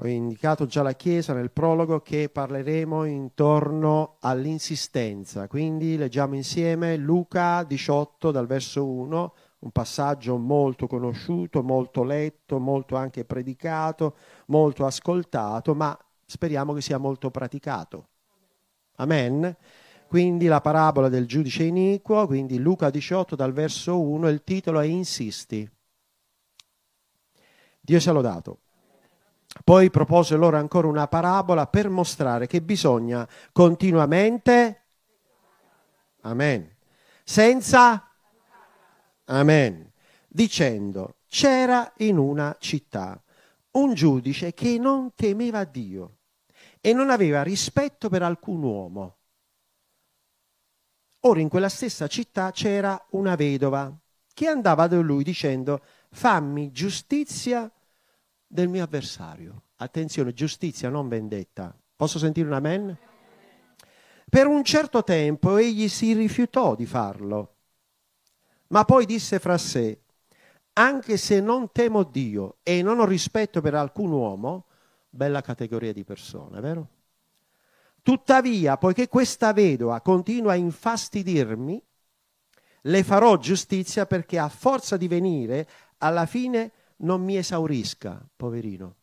Ho indicato già la Chiesa nel prologo che parleremo intorno all'insistenza, quindi leggiamo insieme Luca 18 dal verso 1, un passaggio molto conosciuto, molto letto, molto anche predicato, molto ascoltato, ma speriamo che sia molto praticato. Amen. Quindi la parabola del giudice iniquo, quindi Luca 18 dal verso 1, il titolo è Insisti. Dio sia lodato. Poi propose loro ancora una parabola per mostrare che bisogna continuamente, amen, senza, amen, dicendo, c'era in una città un giudice che non temeva Dio e non aveva rispetto per alcun uomo. Ora in quella stessa città c'era una vedova che andava da lui dicendo, fammi giustizia del mio avversario. Attenzione, giustizia, non vendetta. Posso sentire un amen? Per un certo tempo egli si rifiutò di farlo, ma poi disse fra sé, anche se non temo Dio e non ho rispetto per alcun uomo, bella categoria di persone, vero? Tuttavia, poiché questa vedova continua a infastidirmi, le farò giustizia perché a forza di venire, alla fine non mi esaurisca, poverino.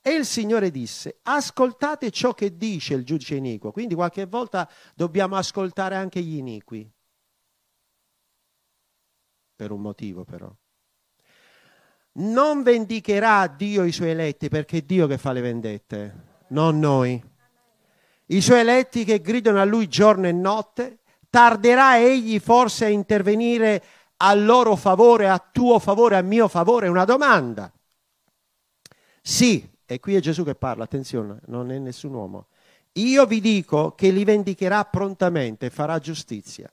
E il Signore disse, ascoltate ciò che dice il giudice iniquo. Quindi qualche volta dobbiamo ascoltare anche gli iniqui. Per un motivo però. Non vendicherà Dio i suoi eletti perché è Dio che fa le vendette, non noi. I suoi eletti che gridano a lui giorno e notte, tarderà egli forse a intervenire a loro favore, a tuo favore, a mio favore? Una domanda. Sì, e qui è Gesù che parla, attenzione, non è nessun uomo. Io vi dico che li vendicherà prontamente farà giustizia.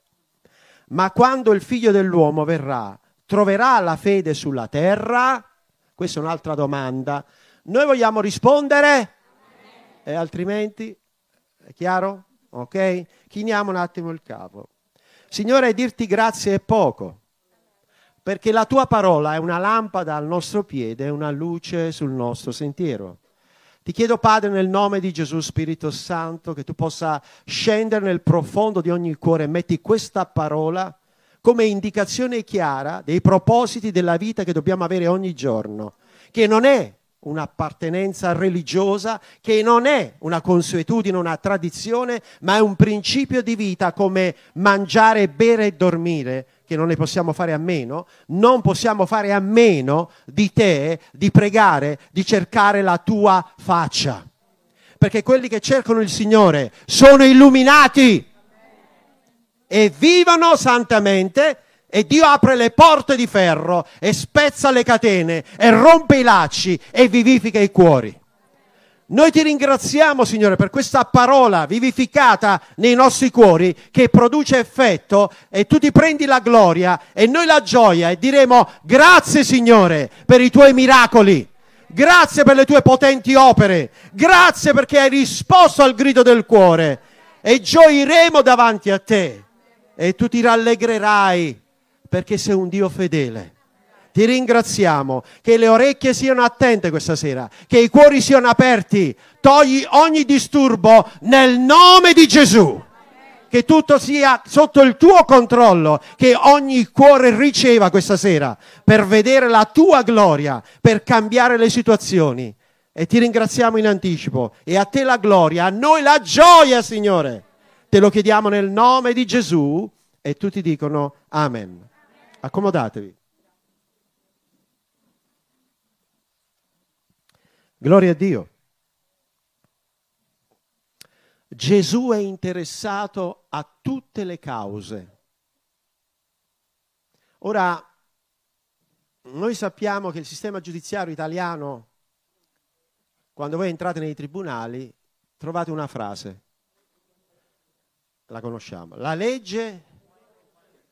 Ma quando il figlio dell'uomo verrà, troverà la fede sulla terra? Questa è un'altra domanda. Noi vogliamo rispondere? E altrimenti? È chiaro? Ok? Chiniamo un attimo il capo. Signore, dirti grazie è poco perché la tua parola è una lampada al nostro piede, una luce sul nostro sentiero. Ti chiedo, Padre, nel nome di Gesù Spirito Santo, che tu possa scendere nel profondo di ogni cuore e metti questa parola come indicazione chiara dei propositi della vita che dobbiamo avere ogni giorno, che non è un'appartenenza religiosa, che non è una consuetudine, una tradizione, ma è un principio di vita come mangiare, bere e dormire che non ne possiamo fare a meno, non possiamo fare a meno di te, di pregare, di cercare la tua faccia. Perché quelli che cercano il Signore sono illuminati e vivono santamente e Dio apre le porte di ferro e spezza le catene e rompe i lacci e vivifica i cuori. Noi ti ringraziamo, Signore, per questa parola vivificata nei nostri cuori che produce effetto e tu ti prendi la gloria e noi la gioia e diremo grazie, Signore, per i tuoi miracoli. Grazie per le tue potenti opere. Grazie perché hai risposto al grido del cuore. E gioiremo davanti a te. E tu ti rallegrerai perché sei un Dio fedele. Ti ringraziamo che le orecchie siano attente questa sera, che i cuori siano aperti. Togli ogni disturbo nel nome di Gesù. Che tutto sia sotto il tuo controllo, che ogni cuore riceva questa sera per vedere la tua gloria, per cambiare le situazioni. E ti ringraziamo in anticipo. E a te la gloria, a noi la gioia, Signore. Te lo chiediamo nel nome di Gesù. E tutti dicono Amen. Accomodatevi. Gloria a Dio. Gesù è interessato a tutte le cause. Ora, noi sappiamo che il sistema giudiziario italiano, quando voi entrate nei tribunali, trovate una frase, la conosciamo, la legge,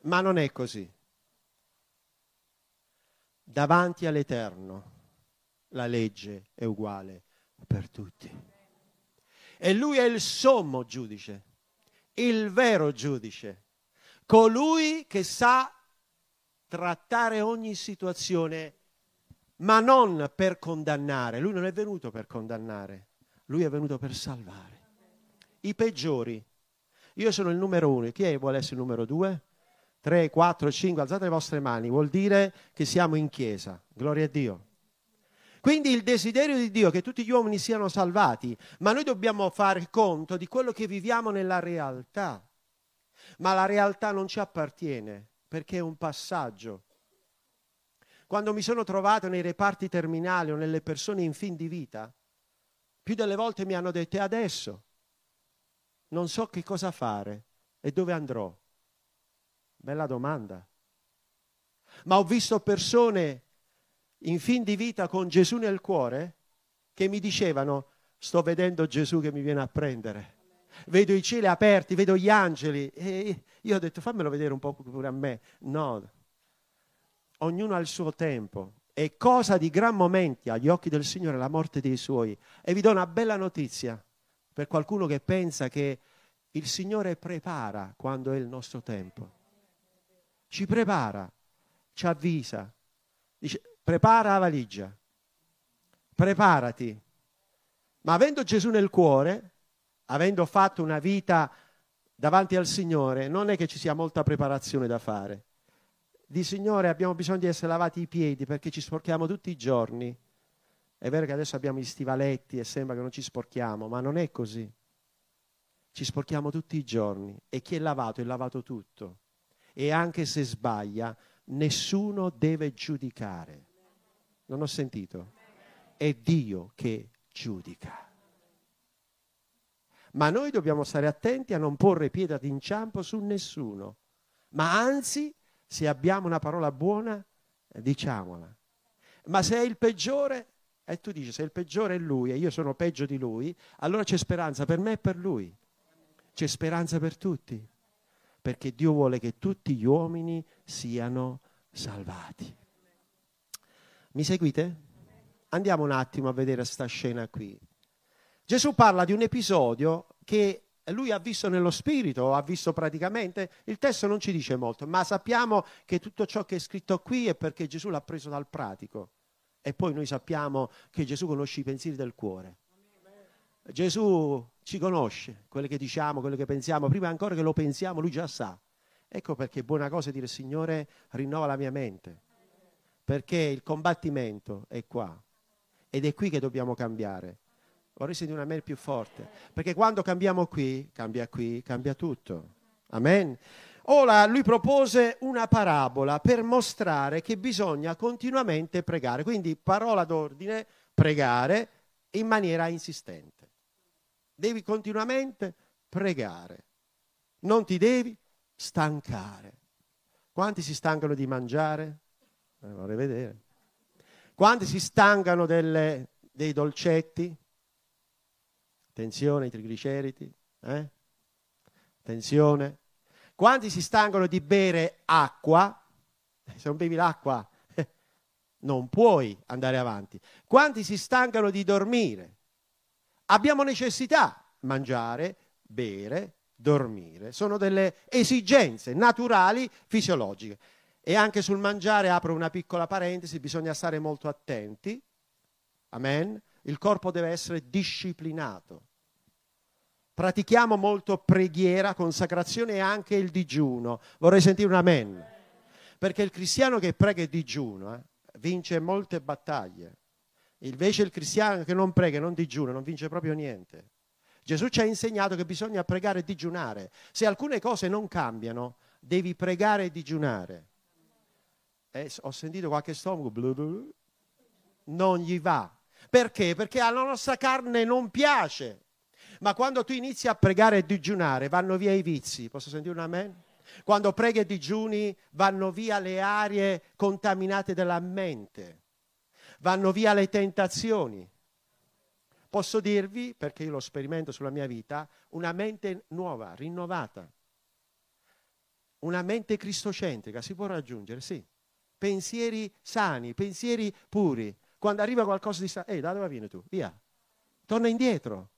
ma non è così. Davanti all'Eterno la legge è uguale per tutti. E lui è il sommo giudice, il vero giudice, colui che sa trattare ogni situazione ma non per condannare. Lui non è venuto per condannare, lui è venuto per salvare. I peggiori. Io sono il numero uno, chi è, vuole essere il numero due? 3, 4, 5, alzate le vostre mani, vuol dire che siamo in chiesa. Gloria a Dio. Quindi il desiderio di Dio è che tutti gli uomini siano salvati, ma noi dobbiamo fare conto di quello che viviamo nella realtà. Ma la realtà non ci appartiene perché è un passaggio. Quando mi sono trovato nei reparti terminali o nelle persone in fin di vita, più delle volte mi hanno detto adesso non so che cosa fare e dove andrò. Bella domanda. Ma ho visto persone in fin di vita con Gesù nel cuore che mi dicevano sto vedendo Gesù che mi viene a prendere. Vedo i cieli aperti, vedo gli angeli. E io ho detto fammelo vedere un po' pure a me. No, ognuno ha il suo tempo. È cosa di gran momenti agli occhi del Signore la morte dei suoi. E vi do una bella notizia per qualcuno che pensa che il Signore prepara quando è il nostro tempo ci prepara, ci avvisa, dice prepara la valigia, preparati. Ma avendo Gesù nel cuore, avendo fatto una vita davanti al Signore, non è che ci sia molta preparazione da fare. Di Signore abbiamo bisogno di essere lavati i piedi perché ci sporchiamo tutti i giorni. È vero che adesso abbiamo gli stivaletti e sembra che non ci sporchiamo, ma non è così. Ci sporchiamo tutti i giorni e chi è lavato è lavato tutto e anche se sbaglia, nessuno deve giudicare. Non ho sentito? È Dio che giudica. Ma noi dobbiamo stare attenti a non porre pietra d'inciampo su nessuno, ma anzi, se abbiamo una parola buona, diciamola. Ma se è il peggiore, e tu dici se il peggiore è lui e io sono peggio di lui, allora c'è speranza per me e per lui. C'è speranza per tutti perché Dio vuole che tutti gli uomini siano salvati. Mi seguite? Andiamo un attimo a vedere questa scena qui. Gesù parla di un episodio che lui ha visto nello spirito, ha visto praticamente, il testo non ci dice molto, ma sappiamo che tutto ciò che è scritto qui è perché Gesù l'ha preso dal pratico. E poi noi sappiamo che Gesù conosce i pensieri del cuore. Gesù ci conosce, quello che diciamo, quello che pensiamo, prima ancora che lo pensiamo, lui già sa. Ecco perché è buona cosa dire Signore, rinnova la mia mente, perché il combattimento è qua ed è qui che dobbiamo cambiare. Vorrei sentire una mail più forte, perché quando cambiamo qui, cambia qui, cambia tutto. Amen. Ora lui propose una parabola per mostrare che bisogna continuamente pregare, quindi parola d'ordine, pregare in maniera insistente. Devi continuamente pregare. Non ti devi stancare. Quanti si stancano di mangiare? Eh, vorrei vedere. Quanti si stancano delle, dei dolcetti? Attenzione, i trigliceridi. Eh? Attenzione. Quanti si stancano di bere acqua? Se non bevi l'acqua non puoi andare avanti. Quanti si stancano di dormire? Abbiamo necessità, mangiare, bere, dormire, sono delle esigenze naturali, fisiologiche. E anche sul mangiare apro una piccola parentesi, bisogna stare molto attenti. Amen. Il corpo deve essere disciplinato. Pratichiamo molto preghiera, consacrazione e anche il digiuno. Vorrei sentire un amen. Perché il cristiano che prega e digiuno eh, vince molte battaglie. Invece il cristiano che non prega e non digiuna non vince proprio niente. Gesù ci ha insegnato che bisogna pregare e digiunare. Se alcune cose non cambiano, devi pregare e digiunare. Eh, ho sentito qualche stomaco, blu blu, non gli va. Perché? Perché alla nostra carne non piace. Ma quando tu inizi a pregare e digiunare, vanno via i vizi. Posso sentire un amen? Quando preghi e digiuni, vanno via le aree contaminate della mente vanno via le tentazioni. Posso dirvi, perché io lo sperimento sulla mia vita, una mente nuova, rinnovata. Una mente cristocentrica si può raggiungere, sì. Pensieri sani, pensieri puri. Quando arriva qualcosa di sano, ehi, da dove vieni tu? Via. Torna indietro.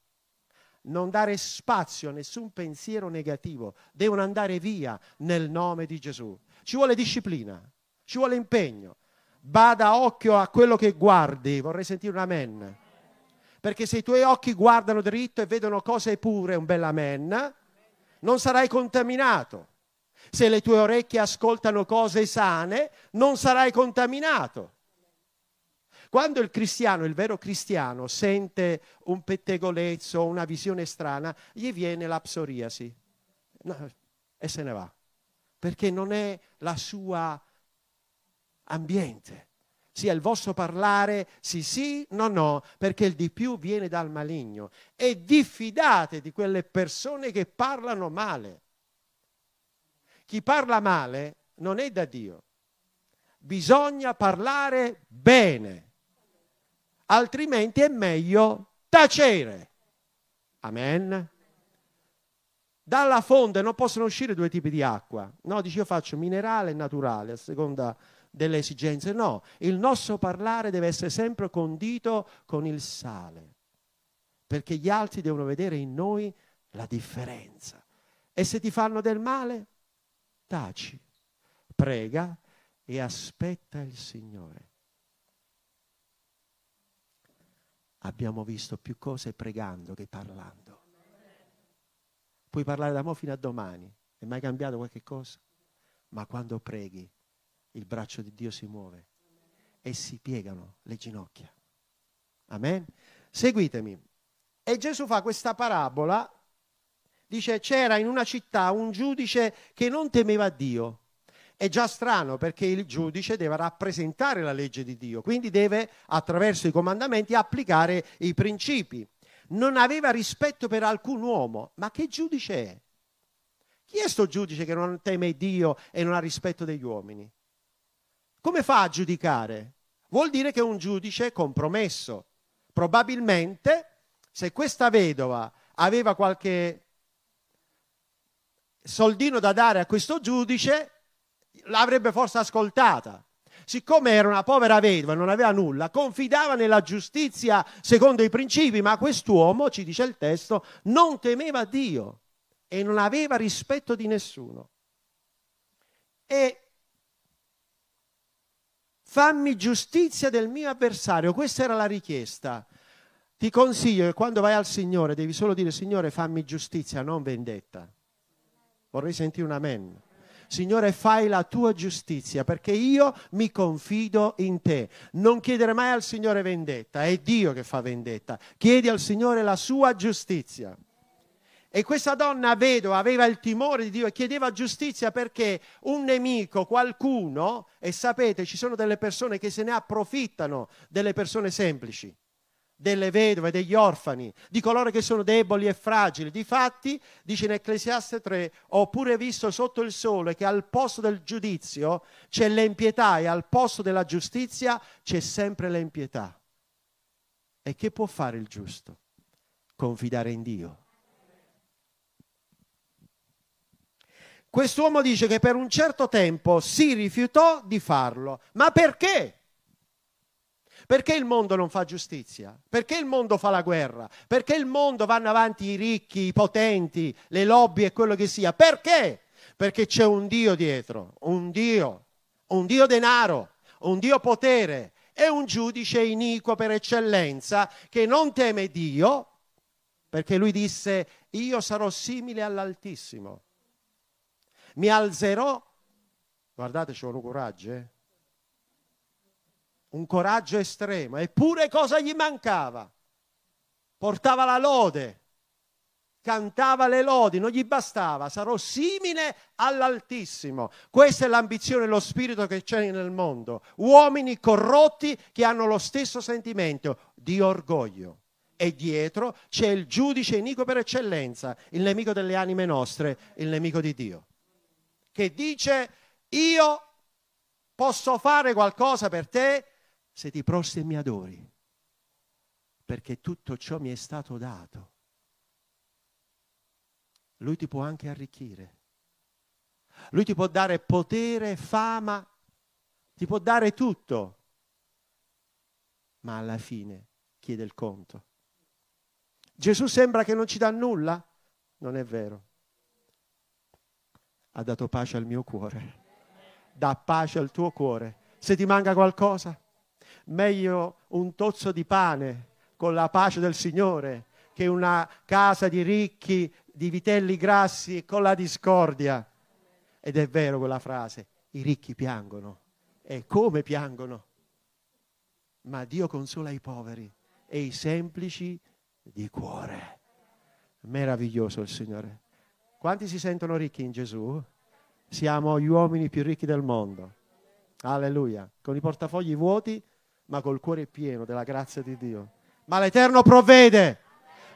Non dare spazio a nessun pensiero negativo. Devono andare via nel nome di Gesù. Ci vuole disciplina, ci vuole impegno, Bada occhio a quello che guardi. Vorrei sentire un amen. Perché se i tuoi occhi guardano dritto e vedono cose pure, un bel amen, non sarai contaminato. Se le tue orecchie ascoltano cose sane, non sarai contaminato. Quando il cristiano, il vero cristiano, sente un pettegolezzo una visione strana, gli viene la psoriasi no, e se ne va, perché non è la sua ambiente. Sia il vostro parlare sì sì, no no, perché il di più viene dal maligno. E diffidate di quelle persone che parlano male. Chi parla male non è da Dio. Bisogna parlare bene, altrimenti è meglio tacere. Amen. Dalla fonte non possono uscire due tipi di acqua. No, dice io faccio minerale e naturale a seconda delle esigenze. No, il nostro parlare deve essere sempre condito con il sale, perché gli altri devono vedere in noi la differenza. E se ti fanno del male, taci, prega e aspetta il Signore. Abbiamo visto più cose pregando che parlando. Puoi parlare da mo fino a domani, è mai cambiato qualche cosa? Ma quando preghi, il braccio di Dio si muove e si piegano le ginocchia. Amen? Seguitemi. E Gesù fa questa parabola Dice c'era in una città un giudice che non temeva Dio. È già strano perché il giudice deve rappresentare la legge di Dio, quindi deve attraverso i comandamenti applicare i principi. Non aveva rispetto per alcun uomo, ma che giudice è? Chi è sto giudice che non teme Dio e non ha rispetto degli uomini? Come fa a giudicare? Vuol dire che è un giudice compromesso. Probabilmente se questa vedova aveva qualche soldino da dare a questo giudice, l'avrebbe forse ascoltata. Siccome era una povera vedova e non aveva nulla, confidava nella giustizia secondo i principi, ma quest'uomo, ci dice il testo, non temeva Dio e non aveva rispetto di nessuno. E fammi giustizia del mio avversario, questa era la richiesta. Ti consiglio che quando vai al Signore devi solo dire Signore fammi giustizia, non vendetta. Vorrei sentire un amen. Signore, fai la tua giustizia perché io mi confido in te. Non chiedere mai al Signore vendetta, è Dio che fa vendetta. Chiedi al Signore la sua giustizia. E questa donna vedova aveva il timore di Dio e chiedeva giustizia perché un nemico, qualcuno, e sapete ci sono delle persone che se ne approfittano delle persone semplici delle vedove, degli orfani, di coloro che sono deboli e fragili. Difatti, dice in Ecclesiaste 3, ho pure visto sotto il sole che al posto del giudizio c'è l'empietà e al posto della giustizia c'è sempre l'empietà. E che può fare il giusto? Confidare in Dio. Quest'uomo dice che per un certo tempo si rifiutò di farlo. Ma perché? Perché il mondo non fa giustizia? Perché il mondo fa la guerra? Perché il mondo vanno avanti i ricchi, i potenti, le lobby e quello che sia? Perché? Perché c'è un Dio dietro, un Dio, un Dio denaro, un Dio potere e un giudice iniquo per eccellenza che non teme Dio, perché lui disse io sarò simile all'Altissimo. Mi alzerò, guardate, ci vuole coraggio, eh? un coraggio estremo, eppure cosa gli mancava? Portava la lode, cantava le lodi, non gli bastava, sarò simile all'Altissimo. Questa è l'ambizione e lo spirito che c'è nel mondo. Uomini corrotti che hanno lo stesso sentimento di orgoglio. E dietro c'è il giudice iniquo per eccellenza, il nemico delle anime nostre, il nemico di Dio, che dice io posso fare qualcosa per te se ti prostri e mi adori, perché tutto ciò mi è stato dato. Lui ti può anche arricchire. Lui ti può dare potere, fama, ti può dare tutto, ma alla fine chiede il conto. Gesù sembra che non ci dà nulla? Non è vero. Ha dato pace al mio cuore. Dà pace al tuo cuore se ti manca qualcosa. Meglio un tozzo di pane con la pace del Signore che una casa di ricchi, di vitelli grassi con la discordia. Ed è vero quella frase, i ricchi piangono. E come piangono? Ma Dio consola i poveri e i semplici di cuore. Meraviglioso il Signore. Quanti si sentono ricchi in Gesù? Siamo gli uomini più ricchi del mondo. Alleluia. Con i portafogli vuoti, ma col cuore pieno della grazia di Dio. Ma l'Eterno provvede.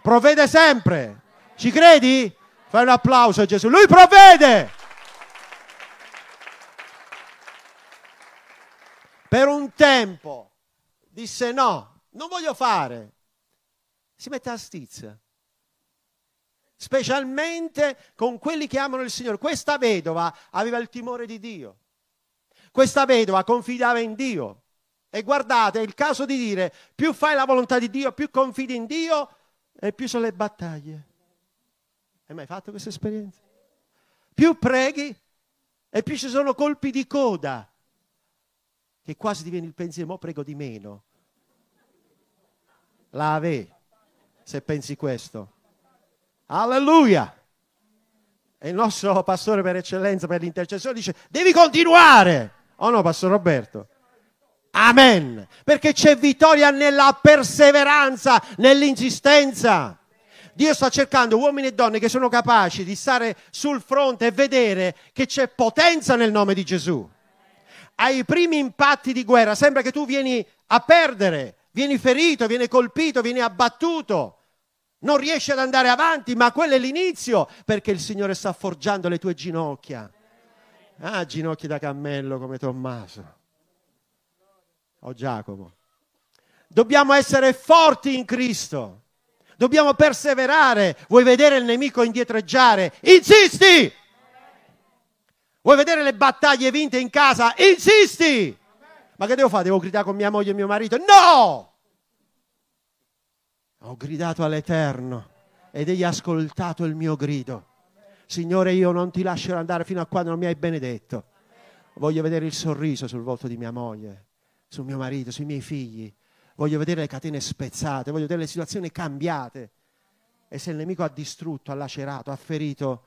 Provvede sempre. Ci credi? Fai un applauso a Gesù. Lui provvede. Per un tempo disse no, non voglio fare. Si mette a stizza specialmente con quelli che amano il Signore. Questa vedova aveva il timore di Dio. Questa vedova confidava in Dio. E guardate, è il caso di dire, più fai la volontà di Dio, più confidi in Dio e più sono le battaglie. Hai mai fatto questa esperienza? Più preghi e più ci sono colpi di coda, che quasi diviene il pensiero, mo prego di meno. La ave, se pensi questo. Alleluia! E il nostro pastore per eccellenza, per l'intercessione, dice, devi continuare. O oh no, Pastore Roberto? Amen. Perché c'è vittoria nella perseveranza, nell'insistenza. Dio sta cercando uomini e donne che sono capaci di stare sul fronte e vedere che c'è potenza nel nome di Gesù. Ai primi impatti di guerra sembra che tu vieni a perdere, vieni ferito, vieni colpito, vieni abbattuto non riesci ad andare avanti, ma quello è l'inizio perché il Signore sta forgiando le tue ginocchia. Ah, ginocchia da cammello come Tommaso o Giacomo. Dobbiamo essere forti in Cristo. Dobbiamo perseverare. Vuoi vedere il nemico indietreggiare? Insisti! Vuoi vedere le battaglie vinte in casa? Insisti! Ma che devo fare? Devo gridare con mia moglie e mio marito? No! Ho gridato all'Eterno ed egli ha ascoltato il mio grido. Signore, io non ti lascerò andare fino a quando non mi hai benedetto. Voglio vedere il sorriso sul volto di mia moglie, sul mio marito, sui miei figli. Voglio vedere le catene spezzate, voglio vedere le situazioni cambiate. E se il nemico ha distrutto, ha lacerato, ha ferito,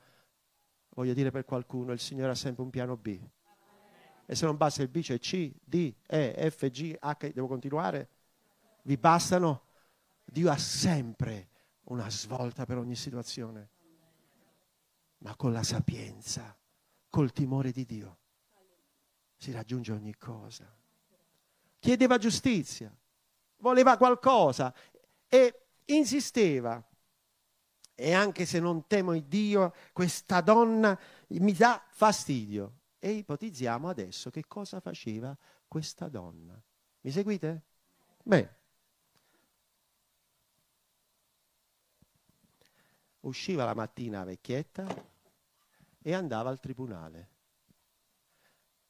voglio dire per qualcuno, il Signore ha sempre un piano B. E se non basta il B c'è C, D, E, F, G, H, devo continuare? Vi bastano? Dio ha sempre una svolta per ogni situazione, ma con la sapienza, col timore di Dio si raggiunge ogni cosa. Chiedeva giustizia, voleva qualcosa e insisteva. E anche se non temo il Dio, questa donna mi dà fastidio. E ipotizziamo adesso che cosa faceva questa donna. Mi seguite? Bene. Usciva la mattina vecchietta e andava al tribunale.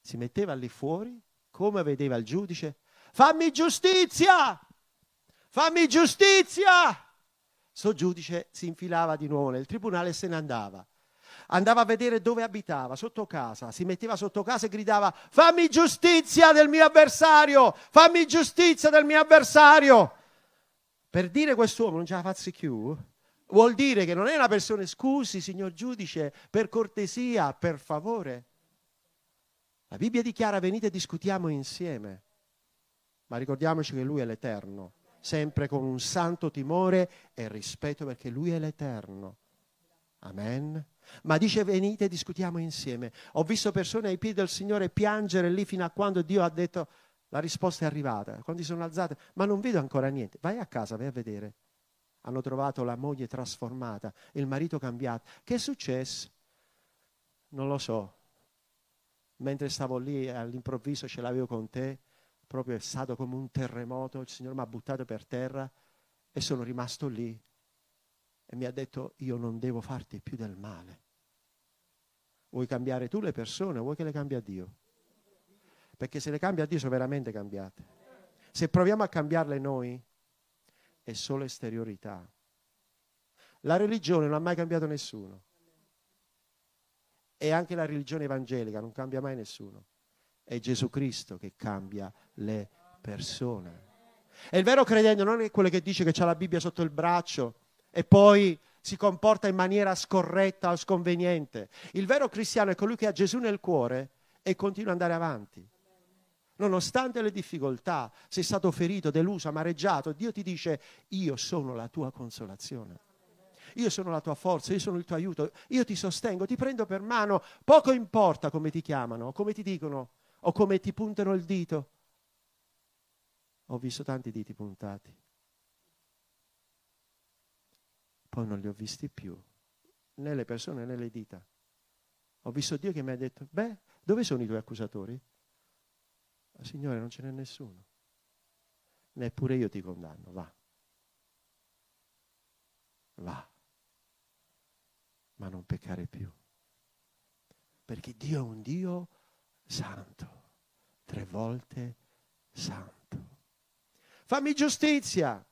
Si metteva lì fuori, come vedeva il giudice, fammi giustizia, fammi giustizia. Sto giudice si infilava di nuovo nel tribunale e se ne andava. Andava a vedere dove abitava, sotto casa, si metteva sotto casa e gridava fammi giustizia del mio avversario, fammi giustizia del mio avversario. Per dire quest'uomo non ce la fazzi più, Vuol dire che non è una persona, scusi signor giudice, per cortesia, per favore. La Bibbia dichiara venite e discutiamo insieme, ma ricordiamoci che Lui è l'Eterno, sempre con un santo timore e rispetto perché Lui è l'Eterno. Amen. Ma dice venite e discutiamo insieme. Ho visto persone ai piedi del Signore piangere lì fino a quando Dio ha detto la risposta è arrivata. Quando si sono alzate, ma non vedo ancora niente. Vai a casa, vai a vedere hanno trovato la moglie trasformata, il marito cambiato. Che è successo? Non lo so. Mentre stavo lì all'improvviso ce l'avevo con te, proprio è stato come un terremoto, il Signore mi ha buttato per terra e sono rimasto lì e mi ha detto io non devo farti più del male. Vuoi cambiare tu le persone o vuoi che le cambi a Dio? Perché se le cambi a Dio sono veramente cambiate. Se proviamo a cambiarle noi, è solo esteriorità. La religione non ha mai cambiato nessuno. E anche la religione evangelica non cambia mai nessuno. È Gesù Cristo che cambia le persone. E il vero credente non è quello che dice che ha la Bibbia sotto il braccio e poi si comporta in maniera scorretta o sconveniente. Il vero cristiano è colui che ha Gesù nel cuore e continua ad andare avanti. Nonostante le difficoltà, sei stato ferito, deluso, amareggiato, Dio ti dice io sono la tua consolazione. Io sono la tua forza, io sono il tuo aiuto, io ti sostengo, ti prendo per mano, poco importa come ti chiamano, come ti dicono o come ti puntano il dito. Ho visto tanti diti puntati. Poi non li ho visti più, né le persone né le dita. Ho visto Dio che mi ha detto, beh, dove sono i tuoi accusatori? Signore, non ce n'è nessuno. Neppure io ti condanno, va. Va. Ma non peccare più. Perché Dio è un Dio santo, tre volte santo. Fammi giustizia.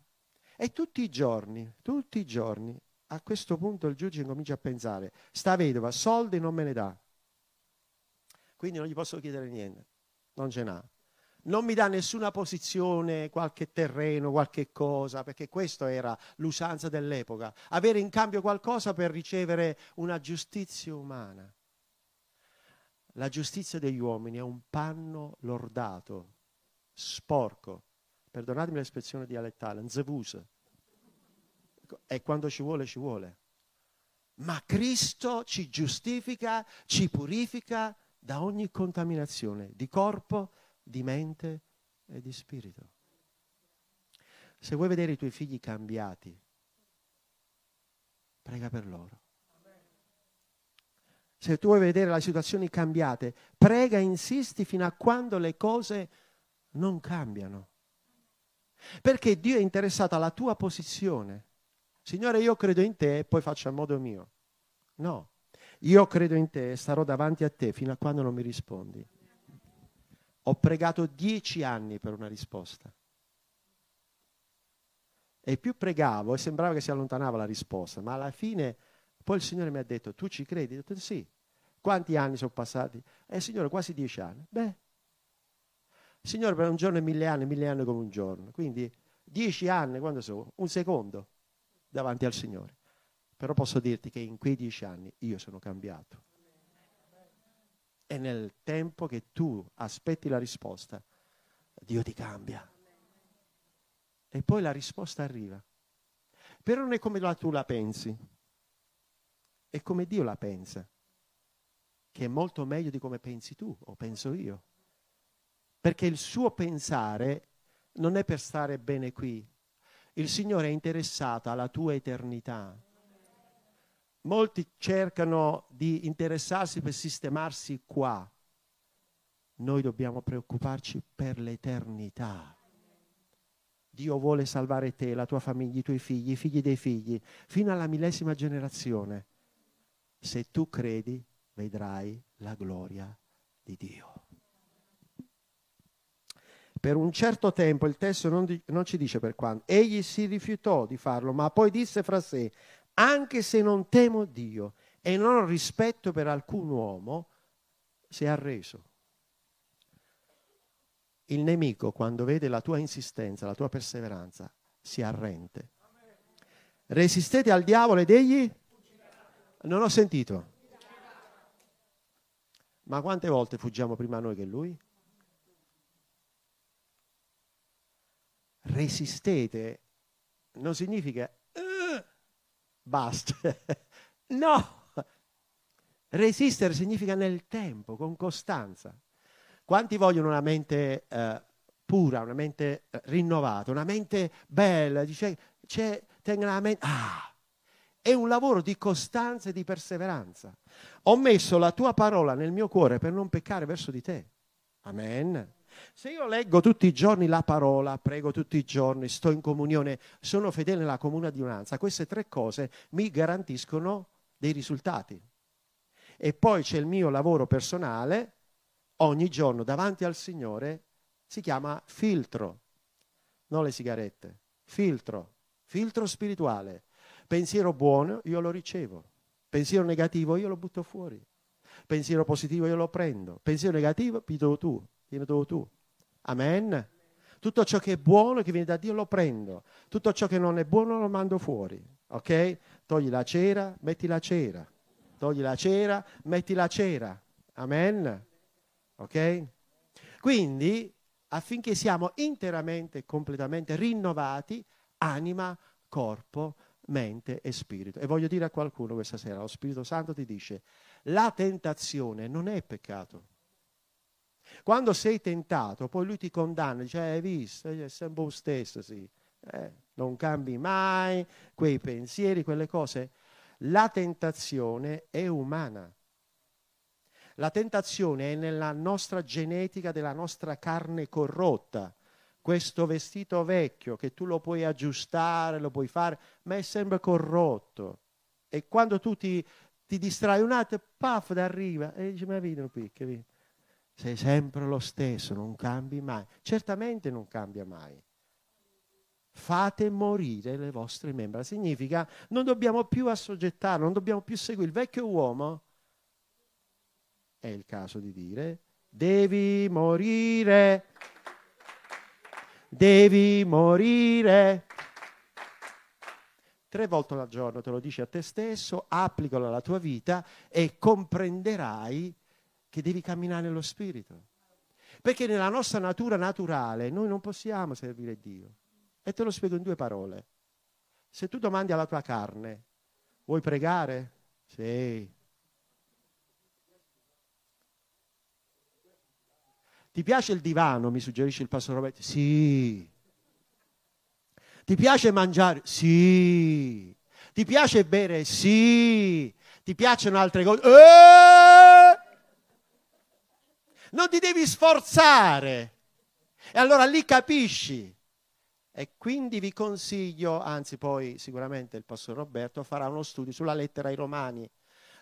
E tutti i giorni, tutti i giorni, a questo punto il giudice comincia a pensare, sta vedova, soldi non me ne dà. Quindi non gli posso chiedere niente, non ce n'ha non mi dà nessuna posizione, qualche terreno, qualche cosa, perché questa era l'usanza dell'epoca, avere in cambio qualcosa per ricevere una giustizia umana. La giustizia degli uomini è un panno lordato, sporco, perdonatemi l'espressione dialettale, un zevus, e quando ci vuole ci vuole. Ma Cristo ci giustifica, ci purifica da ogni contaminazione di corpo, di mente e di spirito. Se vuoi vedere i tuoi figli cambiati, prega per loro. Se tu vuoi vedere le situazioni cambiate, prega e insisti fino a quando le cose non cambiano. Perché Dio è interessato alla tua posizione. Signore, io credo in te e poi faccio a modo mio. No, io credo in te e starò davanti a te fino a quando non mi rispondi. Ho pregato dieci anni per una risposta. E più pregavo e sembrava che si allontanava la risposta, ma alla fine poi il Signore mi ha detto, tu ci credi? Ho detto sì. Quanti anni sono passati? Eh Signore, quasi dieci anni. Beh, Signore per un giorno è mille anni, mille anni come un giorno. Quindi dieci anni, quando sono? Un secondo davanti al Signore. Però posso dirti che in quei dieci anni io sono cambiato e nel tempo che tu aspetti la risposta, Dio ti cambia. E poi la risposta arriva. Però non è come tu la pensi, è come Dio la pensa, che è molto meglio di come pensi tu o penso io. Perché il suo pensare non è per stare bene qui. Il Signore è interessato alla tua eternità Molti cercano di interessarsi per sistemarsi qua. Noi dobbiamo preoccuparci per l'eternità. Dio vuole salvare te, la tua famiglia, i tuoi figli, i figli dei figli, fino alla millesima generazione. Se tu credi, vedrai la gloria di Dio. Per un certo tempo il testo non, di, non, ci dice per quanto. Egli si rifiutò di farlo, ma poi disse fra sé, anche se non temo Dio e non ho rispetto per alcun uomo, si è arreso. Il nemico, quando vede la tua insistenza, la tua perseveranza, si arrende. Resistete al diavolo ed egli? Non ho sentito. Ma quante volte fuggiamo prima noi che lui? Resistete non significa basta. no! Resistere significa nel tempo, con costanza. Quanti vogliono una mente eh, pura, una mente eh, rinnovata, una mente bella? Dice, c'è, tenga la mente... Ah! È un lavoro di costanza e di perseveranza. Ho messo la tua parola nel mio cuore per non peccare verso di te. Amen. Se io leggo tutti i giorni la parola, prego tutti i giorni, sto in comunione, sono fedele nella comune adunanza, queste tre cose mi garantiscono dei risultati. E poi c'è il mio lavoro personale, ogni giorno davanti al Signore, si chiama filtro, non le sigarette, filtro, filtro spirituale. Pensiero buono io lo ricevo, pensiero negativo io lo butto fuori. Pensiero positivo io lo prendo, pensiero negativo pido tu, vieni tu. Amen. Tutto ciò che è buono che viene da Dio lo prendo, tutto ciò che non è buono lo mando fuori. Ok? Togli la cera, metti la cera. Togli la cera, metti la cera. Amen. Ok? Quindi, affinché siamo interamente e completamente rinnovati, anima, corpo, mente e spirito. E voglio dire a qualcuno questa sera, lo Spirito Santo ti dice, la tentazione non è peccato. Quando sei tentato, poi lui ti condanna, dice, hai visto, è sempre lo stesso, sì. Eh, non cambi mai, quei pensieri, quelle cose. La tentazione è umana. La tentazione è nella nostra genetica della nostra carne corrotta. Questo vestito vecchio che tu lo puoi aggiustare, lo puoi fare, ma è sempre corrotto. E quando tu ti, ti distrai un attimo, paf, arriva e dici, ma vedi, qui, sei sempre lo stesso, non cambi mai. Certamente non cambia mai fate morire le vostre membra. Significa non dobbiamo più assoggettare, non dobbiamo più seguire il vecchio uomo. È il caso di dire, devi morire, devi morire. Tre volte al giorno te lo dici a te stesso, applicalo alla tua vita e comprenderai che devi camminare nello Spirito. Perché nella nostra natura naturale noi non possiamo servire Dio. E te lo spiego in due parole. Se tu domandi alla tua carne, vuoi pregare? Sì. Ti piace il divano, mi suggerisce il pastore Roberto? Sì. Ti piace mangiare? Sì. Ti piace bere? Sì. Ti piacciono altre cose? Eh! Non ti devi sforzare. E allora lì capisci e quindi vi consiglio, anzi poi sicuramente il pastore Roberto farà uno studio sulla lettera ai Romani,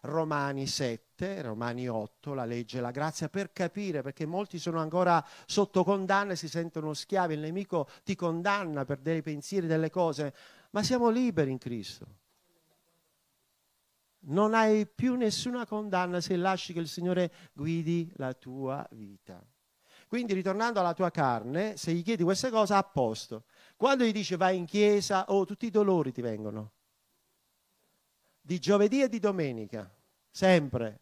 Romani 7, Romani 8, la legge e la grazia, per capire, perché molti sono ancora sotto condanna e si sentono schiavi, il nemico ti condanna per dei pensieri, delle cose, ma siamo liberi in Cristo. Non hai più nessuna condanna se lasci che il Signore guidi la tua vita. Quindi ritornando alla tua carne, se gli chiedi queste cose, a posto. Quando gli dice vai in chiesa, oh, tutti i dolori ti vengono. Di giovedì e di domenica, sempre.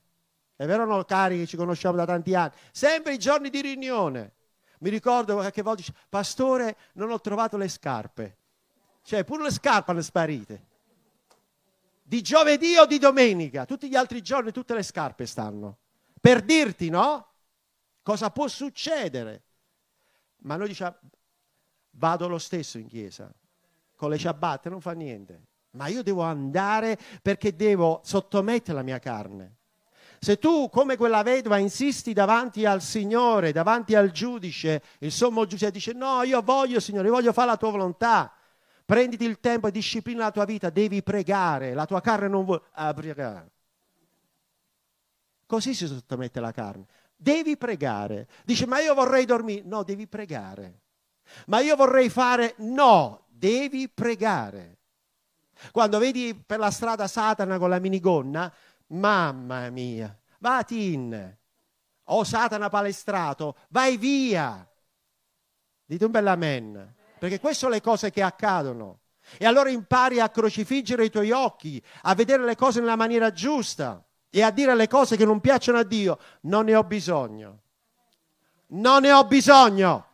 È vero no, cari, che ci conosciamo da tanti anni? Sempre i giorni di riunione. Mi ricordo qualche volta dice, pastore, non ho trovato le scarpe. Cioè, pure le scarpe hanno sparite. Di giovedì o di domenica, tutti gli altri giorni tutte le scarpe stanno. Per dirti, no? Cosa può succedere? Ma noi diciamo, vado lo stesso in chiesa, con le ciabatte non fa niente, ma io devo andare perché devo sottomettere la mia carne. Se tu, come quella vedova, insisti davanti al Signore, davanti al giudice, il sommo giudice dice no, io voglio Signore, io voglio fare la tua volontà, prenditi il tempo e disciplina la tua vita, devi pregare, la tua carne non vuole ah, pregare. Così si sottomette la carne. Devi pregare. Dice, ma io vorrei dormire. No, devi pregare. Ma io vorrei fare no, devi pregare. Quando vedi per la strada Satana con la minigonna, mamma mia, vati in. O oh, Satana palestrato, vai via. Dite un bel amen. Perché queste sono le cose che accadono. E allora impari a crocifiggere i tuoi occhi, a vedere le cose nella maniera giusta e a dire le cose che non piacciono a Dio. Non ne ho bisogno. Non ne ho bisogno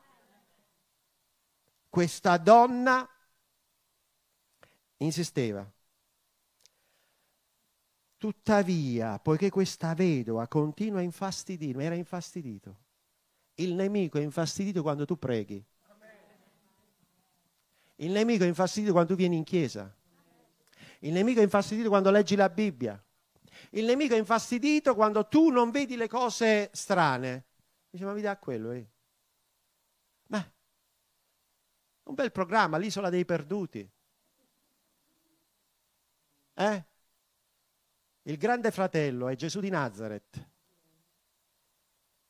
questa donna insisteva. Tuttavia, poiché questa vedova continua a infastidirmi, era infastidito. Il nemico è infastidito quando tu preghi. Il nemico è infastidito quando tu vieni in chiesa. Il nemico è infastidito quando leggi la Bibbia. Il nemico è infastidito quando tu non vedi le cose strane. Dice, ma mi dà quello, eh? Un bel programma, l'isola dei perduti. Eh? Il grande fratello è Gesù di Nazareth.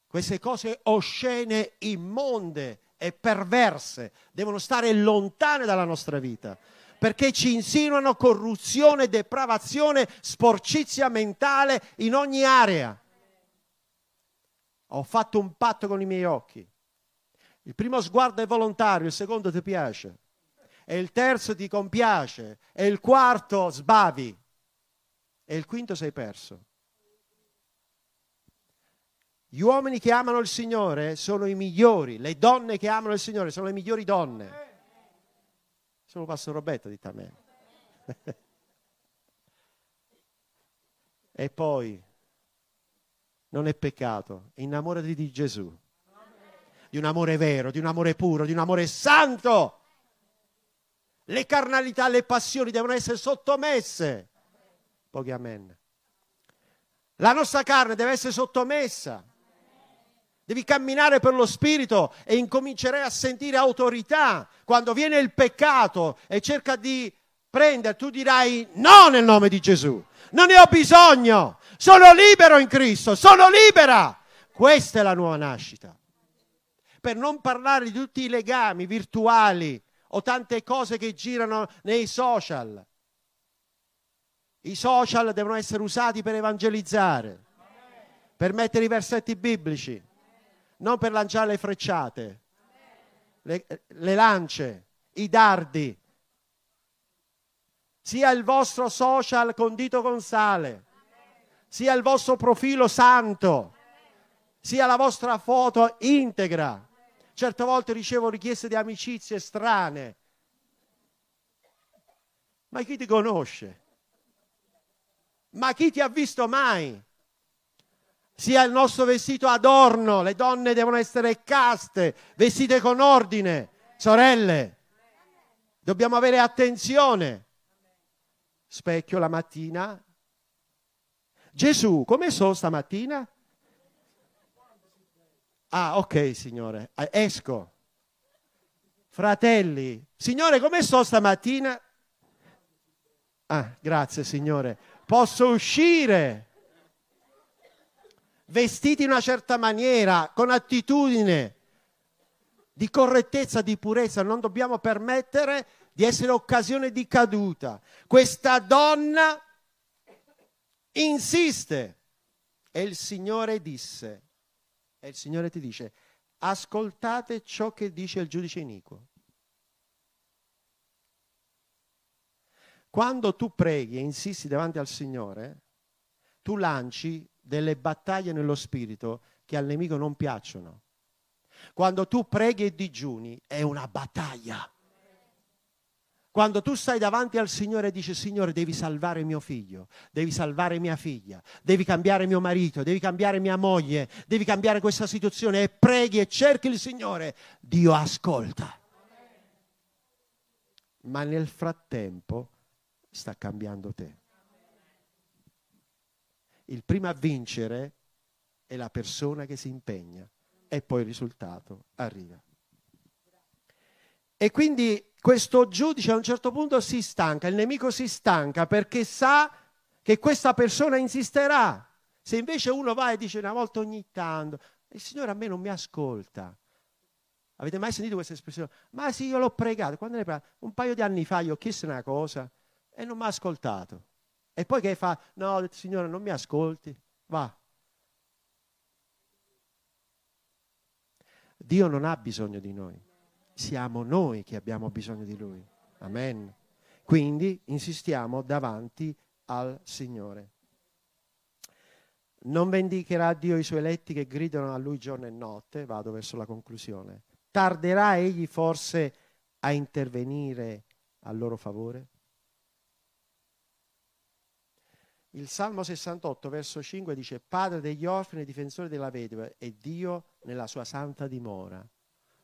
Queste cose oscene, immonde e perverse devono stare lontane dalla nostra vita perché ci insinuano corruzione, depravazione, sporcizia mentale in ogni area. Ho fatto un patto con i miei occhi. Il primo sguardo è volontario, il secondo ti piace. E il terzo ti compiace. E il quarto sbavi. E il quinto sei perso. Gli uomini che amano il Signore sono i migliori, le donne che amano il Signore sono le migliori donne. Sono Pastor Roberto, dite a me. e poi, non è peccato, innamorati di Gesù, di un amore vero, di un amore puro, di un amore santo. Le carnalità, le passioni devono essere sottomesse. Pochi amen. La nostra carne deve essere sottomessa. Devi camminare per lo Spirito e incomincerai a sentire autorità. Quando viene il peccato e cerca di prendere, tu dirai no nel nome di Gesù. Non ne ho bisogno. Sono libero in Cristo. Sono libera. Questa è la nuova nascita. Per non parlare di tutti i legami virtuali o tante cose che girano nei social. I social devono essere usati per evangelizzare, per mettere i versetti biblici non per lanciare le frecciate, le, le lance, i dardi. Sia il vostro social condito con sale, sia il vostro profilo santo, sia la vostra foto integra. Certe volte ricevo richieste di amicizie strane. Ma chi ti conosce? Ma chi ti ha visto mai? Sia il nostro vestito adorno, le donne devono essere caste, vestite con ordine. Sorelle, dobbiamo avere attenzione. Specchio la mattina. Gesù, come sono stamattina? Ah, ok, Signore, ah, esco. Fratelli, Signore, come sto stamattina? Ah, grazie, Signore. Posso uscire vestiti in una certa maniera, con attitudine di correttezza, di purezza, non dobbiamo permettere di essere occasione di caduta. Questa donna insiste e il Signore disse, e il Signore ti dice, ascoltate ciò che dice il giudice iniquo. Quando tu preghi e insisti davanti al Signore, tu lanci delle battaglie nello spirito che al nemico non piacciono. Quando tu preghi e digiuni è una battaglia. Quando tu stai davanti al Signore e dici Signore devi salvare mio figlio, devi salvare mia figlia, devi cambiare mio marito, devi cambiare mia moglie, devi cambiare questa situazione e preghi e cerchi il Signore, Dio ascolta. Ma nel frattempo sta cambiando te il primo a vincere è la persona che si impegna e poi il risultato arriva. E quindi questo giudice a un certo punto si stanca, il nemico si stanca perché sa che questa persona insisterà. Se invece uno va e dice una volta ogni tanto, il Signore a me non mi ascolta. Avete mai sentito questa espressione? Ma sì, io l'ho pregato. Quando ne parla? Un paio di anni fa gli ho chiesto una cosa e non mi ha ascoltato. E poi che fa? No, Signore, non mi ascolti. Va. Dio non ha bisogno di noi. Siamo noi che abbiamo bisogno di Lui. Amen. Quindi insistiamo davanti al Signore. Non vendicherà Dio i suoi eletti che gridano a Lui giorno e notte. Vado verso la conclusione. Tarderà Egli forse a intervenire a loro favore? Il Salmo 68, verso 5 dice, Padre degli orfani e difensore della vedova, è Dio nella sua santa dimora.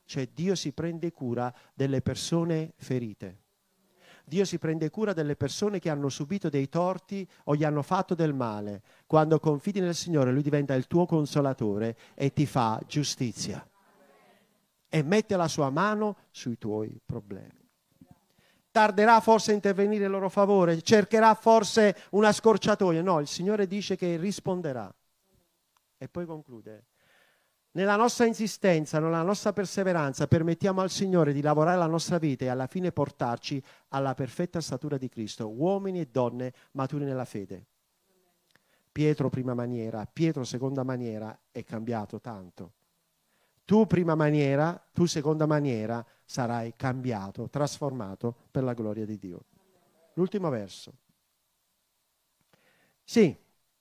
Cioè Dio si prende cura delle persone ferite. Dio si prende cura delle persone che hanno subito dei torti o gli hanno fatto del male. Quando confidi nel Signore, Lui diventa il tuo consolatore e ti fa giustizia. E mette la sua mano sui tuoi problemi tarderà forse a intervenire in loro favore, cercherà forse una scorciatoia. No, il Signore dice che risponderà. E poi conclude. Nella nostra insistenza, nella nostra perseveranza, permettiamo al Signore di lavorare la nostra vita e alla fine portarci alla perfetta statura di Cristo, uomini e donne maturi nella fede. Pietro prima maniera, Pietro seconda maniera è cambiato tanto. Tu prima maniera, tu seconda maniera sarai cambiato, trasformato per la gloria di Dio. L'ultimo verso. Sì,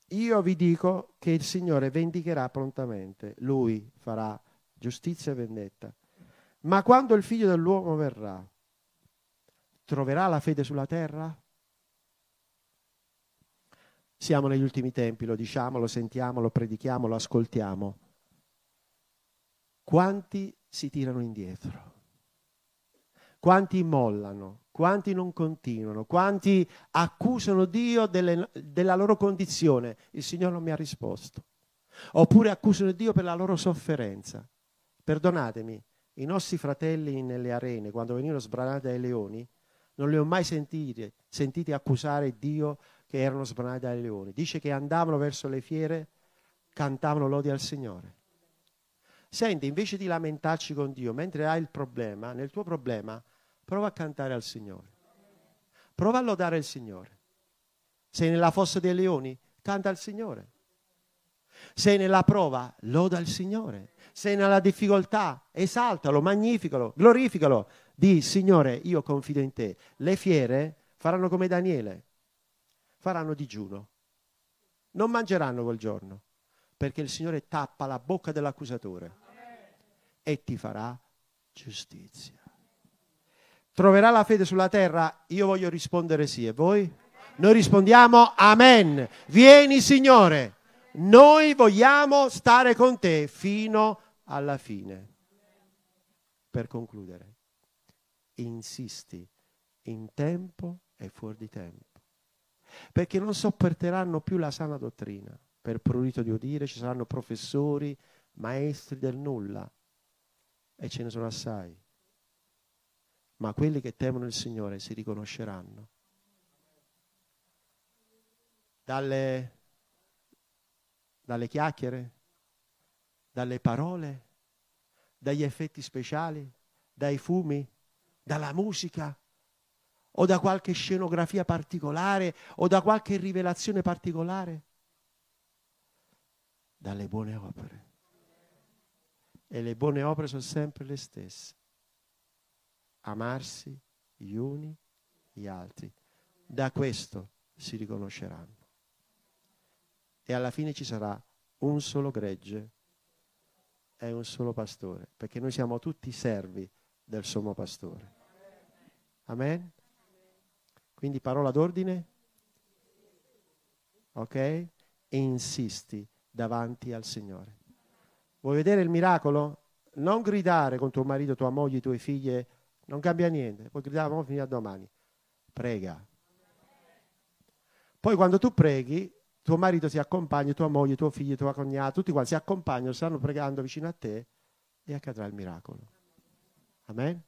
io vi dico che il Signore vendicherà prontamente, lui farà giustizia e vendetta. Ma quando il figlio dell'uomo verrà, troverà la fede sulla terra? Siamo negli ultimi tempi, lo diciamo, lo sentiamo, lo predichiamo, lo ascoltiamo. Quanti si tirano indietro? Quanti mollano? Quanti non continuano? Quanti accusano Dio delle, della loro condizione? Il Signore non mi ha risposto. Oppure accusano Dio per la loro sofferenza. Perdonatemi, i nostri fratelli nelle arene, quando venivano sbranati dai leoni, non li ho mai sentiti, sentiti accusare Dio che erano sbranati dai leoni. Dice che andavano verso le fiere, cantavano lodi al Signore. Senti, invece di lamentarci con Dio, mentre hai il problema, nel tuo problema, prova a cantare al Signore. Prova a lodare il Signore. Sei nella fossa dei leoni, canta al Signore. Sei nella prova, loda il Signore. Sei nella difficoltà, esaltalo, magnificalo, glorificalo. Di Signore, io confido in te. Le fiere faranno come Daniele, faranno digiuno. Non mangeranno quel giorno, perché il Signore tappa la bocca dell'accusatore e ti farà giustizia. Troverà la fede sulla terra? Io voglio rispondere sì, e voi? Noi rispondiamo Amen. Vieni Signore, noi vogliamo stare con te fino alla fine. Per concludere, insisti in tempo e fuori di tempo perché non sopporteranno più la sana dottrina. Per prurito di udire ci saranno professori, maestri del nulla, e ce ne sono assai. Ma quelli che temono il Signore si riconosceranno. Dalle, dalle chiacchiere, dalle parole, dagli effetti speciali, dai fumi, dalla musica, o da qualche scenografia particolare o da qualche rivelazione particolare? Dalle buone opere. E le buone opere sono sempre le stesse. Amarsi gli uni gli altri. Da questo si riconosceranno. E alla fine ci sarà un solo gregge e un solo pastore, perché noi siamo tutti servi del sommo pastore. Amen? Quindi parola d'ordine? Ok? E insisti davanti al Signore. Vuoi vedere il miracolo? Non gridare con tuo marito, tua moglie, i tuoi figli, non cambia niente. Puoi gridare, ma finire domani. Prega. Poi quando tu preghi, tuo marito si accompagna, tua moglie, tuo figlio, tua cognata, tutti quanti si accompagnano, stanno pregando vicino a te e accadrà il miracolo. Amen?